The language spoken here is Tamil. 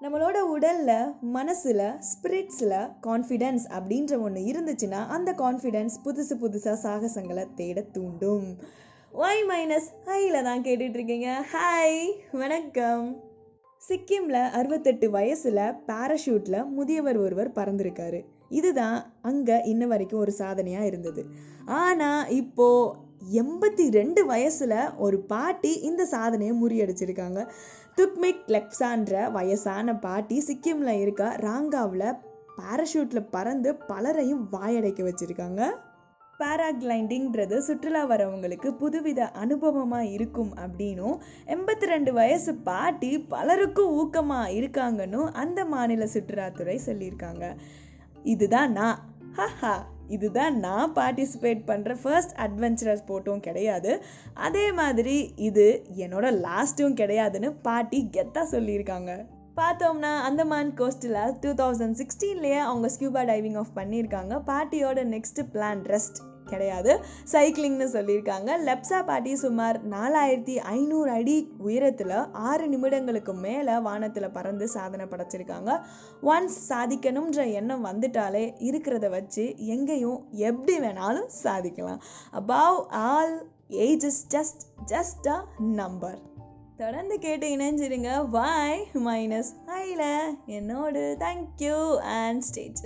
நம்மளோட உடலில் மனசில் ஸ்பிரிட்ஸில் கான்ஃபிடென்ஸ் அப்படின்ற ஒன்று இருந்துச்சுன்னா அந்த கான்ஃபிடென்ஸ் புதுசு புதுசாக சாகசங்களை தேட தூண்டும். ஒய் மைனஸ் ஹையில் தான் கேட்டுட்ருக்கீங்க ஹாய் வணக்கம். சிக்கிமில் அறுபத்தெட்டு வயசில் பேராஷூட்டில் முதியவர் ஒருவர் பறந்திருக்காரு. இதுதான் அங்கே இன்ன வரைக்கும் ஒரு சாதனையாக இருந்தது. ஆனால் இப்போது எண்பத்தி ரெண்டு வயசில் ஒரு பாட்டி இந்த சாதனையை முறியடிச்சிருக்காங்க. துக்மிக் லெக்ஸான்ற வயசான பாட்டி சிக்கிமில் இருக்க ராங்காவில் பேராஷூட்டில் பறந்து பலரையும் வாயடைக்க வச்சுருக்காங்க. பேராகிளைண்டிங்கிறது சுற்றுலா வரவங்களுக்கு புதுவித அனுபவமாக இருக்கும் அப்படின்னும் எண்பத்தி ரெண்டு வயசு பாட்டி பலருக்கும் ஊக்கமாக இருக்காங்கன்னு அந்த மாநில சுற்றுலாத்துறை சொல்லியிருக்காங்க. இதுதான் நான். ஹஹா. இதுதான் நான் பார்ட்டிசிபேட் பண்ணுற ஃபர்ஸ்ட் அட்வென்ச்சரஸ் போட்டும் கிடையாது. அதே மாதிரி இது என்னோட லாஸ்ட்டும் கிடையாதுன்னு பாட்டி கெத்தாக சொல்லியிருக்காங்க. பார்த்தோம்னா அந்தமான் கோஸ்டில் டூ தௌசண்ட் சிக்ஸ்டீன்லேயே அவங்க ஸ்கியூபா டைவிங் ஆஃப் பண்ணியிருக்காங்க. பாட்டியோட நெக்ஸ்ட் பிளான் ரெஸ்ட் கிடையாது. சைக்கிளிங்னு சொல்லியிருக்காங்க. லெப்சா பாட்டி சுமார் நாலாயிரத்தி ஐநூறு அடி உயரத்தில் ஆறு நிமிடங்களுக்கு மேலே வானத்தில் பறந்து சாதனை படைச்சிருக்காங்க. ஒன்ஸ் சாதிக்கணுன்ற எண்ணம் வந்துட்டாலே இருக்கிறத வச்சு எங்கேயும் எப்படி வேணாலும் சாதிக்கலாம். Above all age is just just a number தொடர்ந்து கேட்டு இணைஞ்சிருங்க. வாய் மைனஸ் ஐல என்னோடு தேங்க்யூ அண்ட் ஸ்டேஜ்